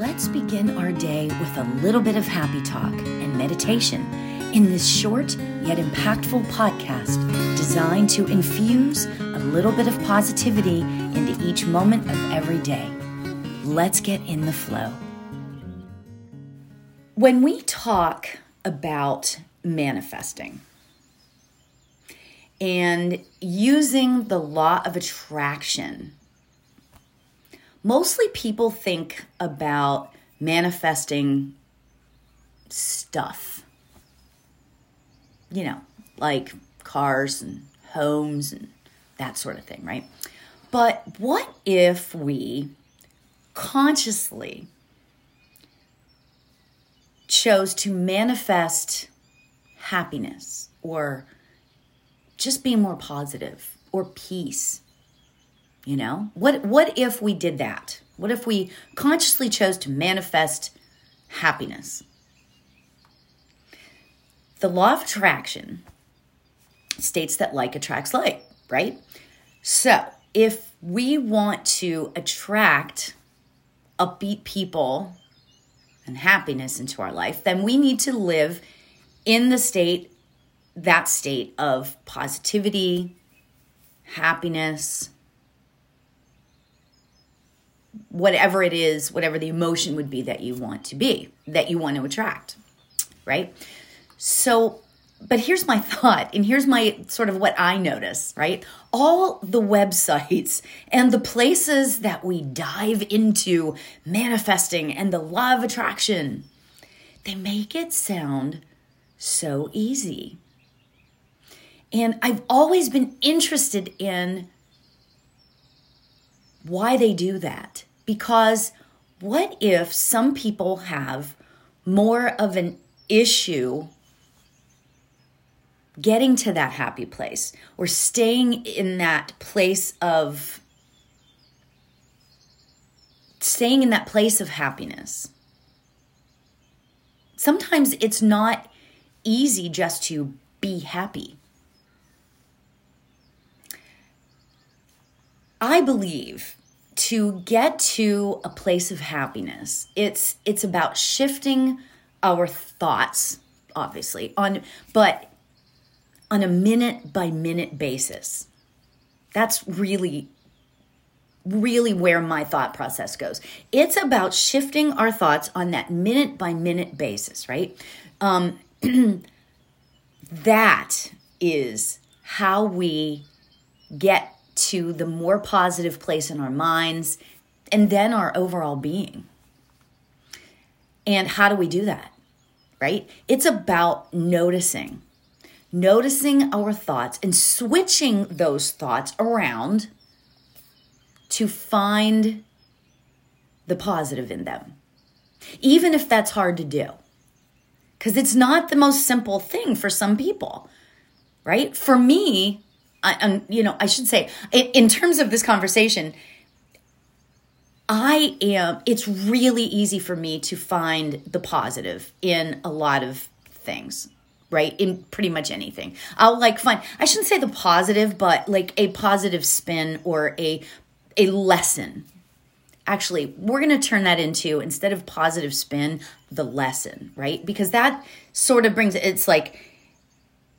let's begin our day with a little bit of happy talk and meditation in this short yet impactful podcast designed to infuse a little bit of positivity into each moment of every day. Let's get in the flow. When we talk about manifesting and using the law of attraction, mostly people think about manifesting stuff. You know, like cars and homes and that sort of thing, right? But what if we consciously chose to manifest happiness or just be more positive or peace you know? What what if we did that? What if we consciously chose to manifest happiness? The law of attraction states that like attracts like, right? So, if we want to attract upbeat people and happiness into our life, then we need to live in the state, that state of positivity, happiness, whatever it is, whatever the emotion would be that you want to be, that you want to attract, right? So, but here's my thought, and here's my sort of what I notice, right? All the websites and the places that we dive into manifesting and the law of attraction, they make it sound so easy. And I've always been interested in why they do that. Because what if some people have more of an issue getting to that happy place or staying in that place of staying in that place of happiness? Sometimes it's not easy just to be happy. I believe to get to a place of happiness. It's it's about shifting our thoughts obviously on but on a minute by minute basis. That's really really where my thought process goes. It's about shifting our thoughts on that minute by minute basis right? Um that is how we get to the more positive place in our minds and then our overall being. And how do we do that? Right? It's about noticing, noticing our thoughts and switching those thoughts around to find the positive in them, even if that's hard to do. Because it's not the most simple thing for some people, right? For me, I, um, you know, I should say, in, in terms of this conversation, I am, it's really easy for me to find the positive in a lot of things, right? In pretty much anything. I'll like find, I shouldn't say the positive, but like a positive spin or a, a lesson. Actually, we're going to turn that into, instead of positive spin, the lesson, right? Because that sort of brings, it's like,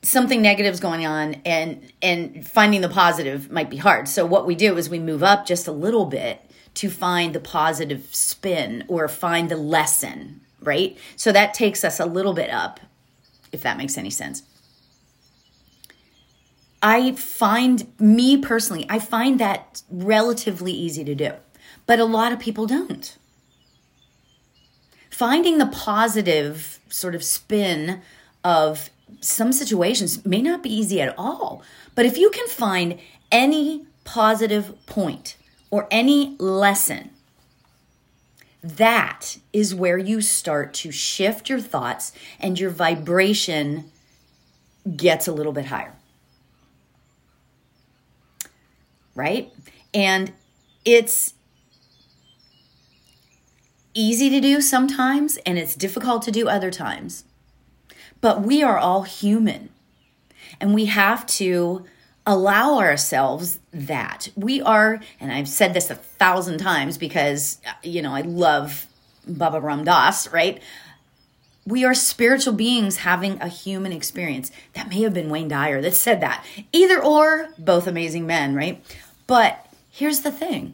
something negative is going on and and finding the positive might be hard. So what we do is we move up just a little bit to find the positive spin or find the lesson right? So that takes us a little bit up if that makes any sense. I find me personally i find that relatively easy to do but a lot of people don't. Finding the positive sort of spin of some situations may not be easy at all. But if you can find any positive point or any lesson, that is where you start to shift your thoughts and your vibration gets a little bit higher. Right? And it's easy to do sometimes and it's difficult to do other times. But we are all human. And we have to allow ourselves that. We are, and I've said this a thousand times because, you know, I love Baba Ram Dass, right? We are spiritual beings having a human experience. That may have been Wayne Dyer that said that. Either or, both amazing men, right? But here's the thing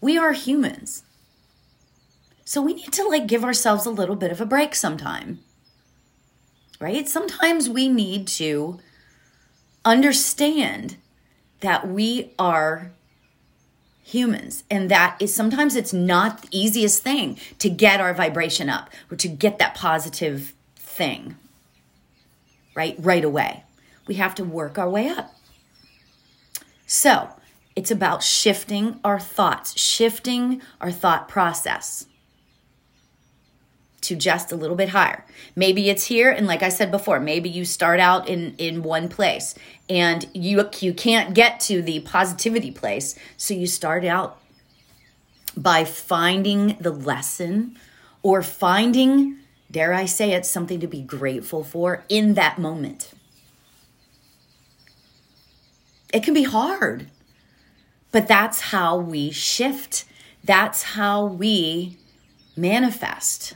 we are humans. So we need to like give ourselves a little bit of a break sometime. Right? Sometimes we need to understand that we are humans and that is sometimes it's not the easiest thing to get our vibration up or to get that positive thing right right away. We have to work our way up. So it's about shifting our thoughts shifting our thought process to just a little bit higher. Maybe it's here and like I said before, maybe you start out in in one place and you you can't get to the positivity place, so you start out by finding the lesson or finding dare I say it something to be grateful for in that moment. It can be hard. But that's how we shift. That's how we manifest.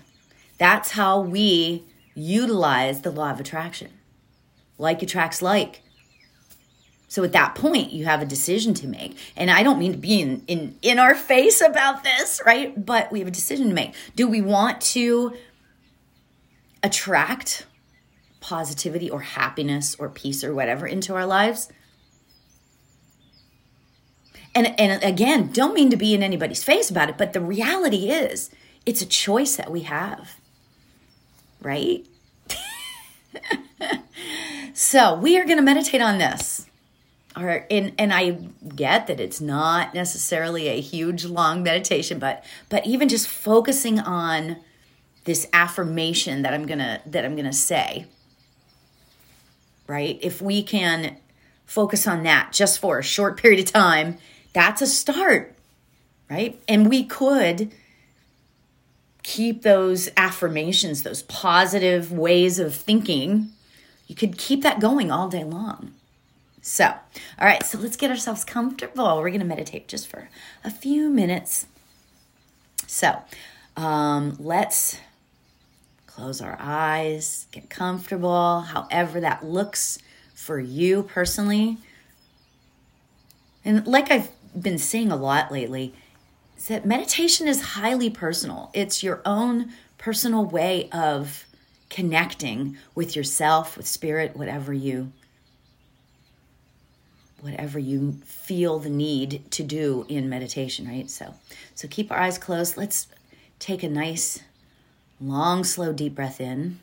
That's how we utilize the law of attraction. Like attracts like. So at that point, you have a decision to make. And I don't mean to be in, in, in our face about this, right? But we have a decision to make. Do we want to attract positivity or happiness or peace or whatever into our lives? And, and again, don't mean to be in anybody's face about it, but the reality is it's a choice that we have right? so we are going to meditate on this. All right, and, and I get that it's not necessarily a huge long meditation, but but even just focusing on this affirmation that I'm gonna that I'm gonna say, right? If we can focus on that just for a short period of time, that's a start, right? And we could keep those affirmations, those positive ways of thinking, you could keep that going all day long. So, all right, so let's get ourselves comfortable. We're going to meditate just for a few minutes. So, um, let's close our eyes, get comfortable, however that looks for you personally. And like I've been saying a lot lately, that meditation is highly personal. It's your own personal way of connecting with yourself, with spirit, whatever you whatever you feel the need to do in meditation, right? So so keep our eyes closed. Let's take a nice long slow deep breath in.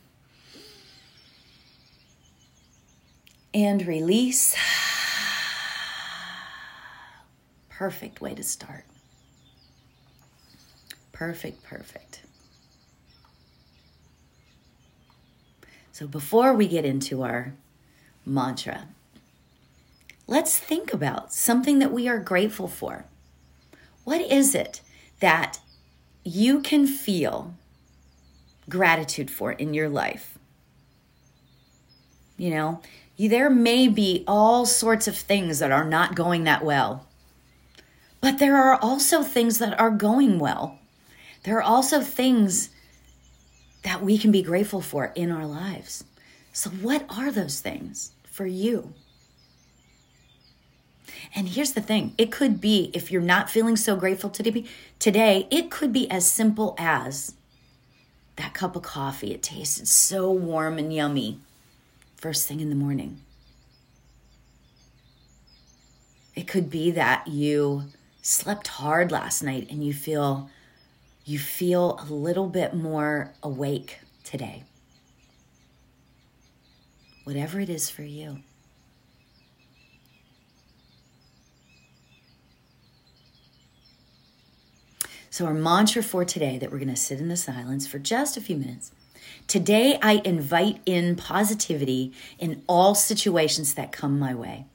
And release. Perfect way to start. Perfect, perfect. So before we get into our mantra, let's think about something that we are grateful for. What is it that you can feel gratitude for in your life? You know, there may be all sorts of things that are not going that well, but there are also things that are going well there are also things that we can be grateful for in our lives. So, what are those things for you? And here's the thing it could be, if you're not feeling so grateful today, today it could be as simple as that cup of coffee. It tasted so warm and yummy first thing in the morning. It could be that you slept hard last night and you feel you feel a little bit more awake today. Whatever it is for you. So, our mantra for today that we're going to sit in the silence for just a few minutes. Today, I invite in positivity in all situations that come my way.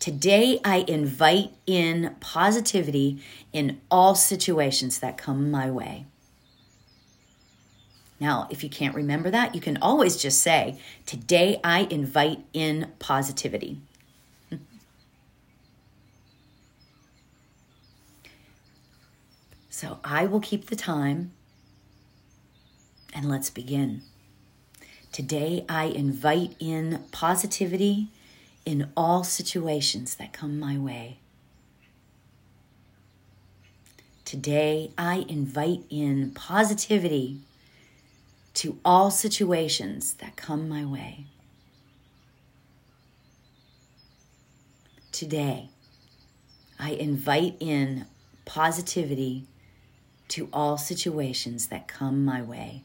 Today, I invite in positivity in all situations that come my way. Now, if you can't remember that, you can always just say, Today, I invite in positivity. So I will keep the time and let's begin. Today, I invite in positivity in all situations that come my way. Today, I invite in positivity to all situations that come my way. Today, I invite in positivity to all situations that come my way.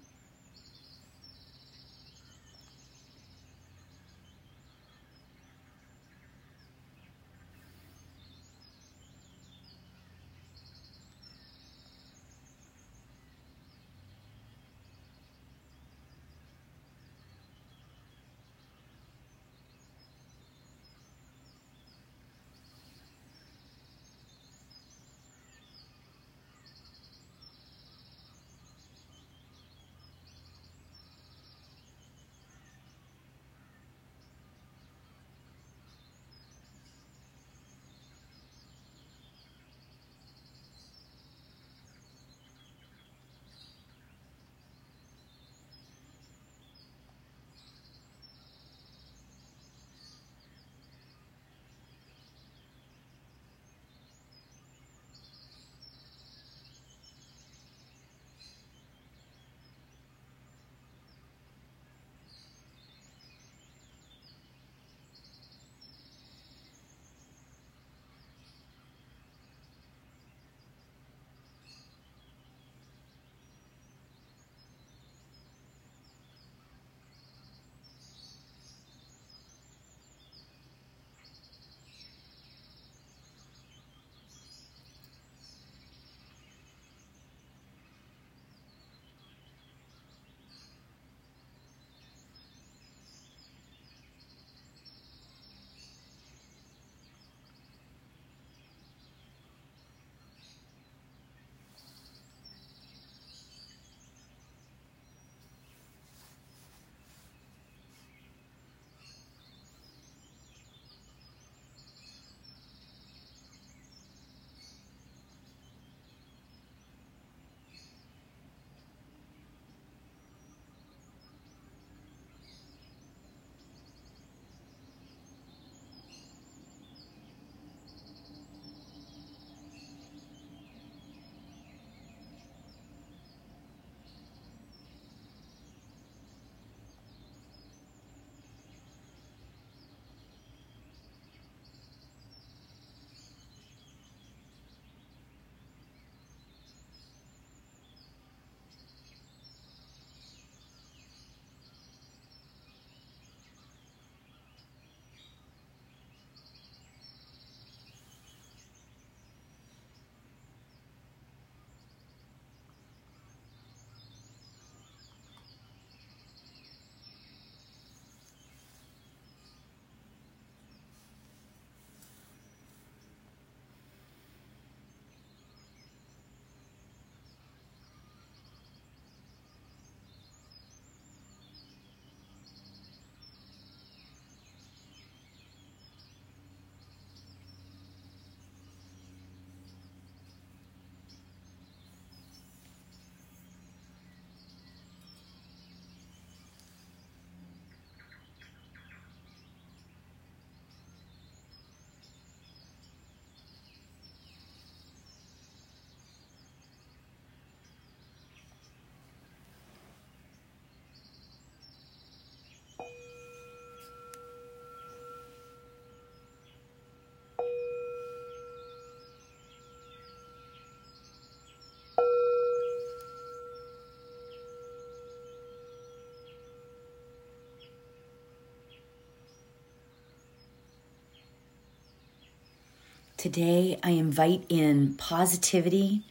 Today, I invite in positivity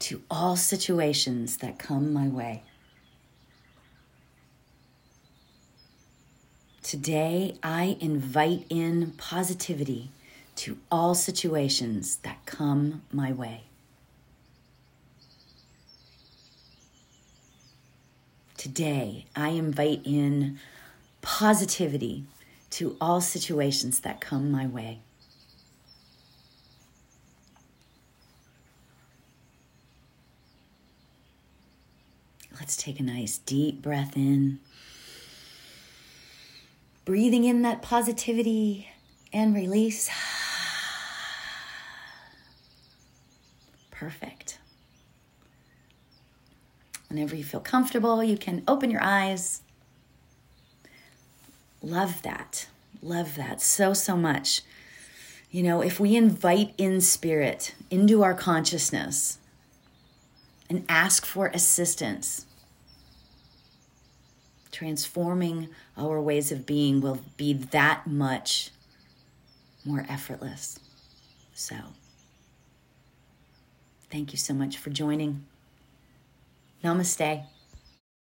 to all situations that come my way. Today, I invite in positivity to all situations that come my way. Today, I invite in positivity to all situations that come my way. Let's take a nice deep breath in. Breathing in that positivity and release. Perfect. Whenever you feel comfortable, you can open your eyes. Love that. Love that so, so much. You know, if we invite in spirit into our consciousness and ask for assistance, transforming our ways of being will be that much more effortless. So, thank you so much for joining. Namaste.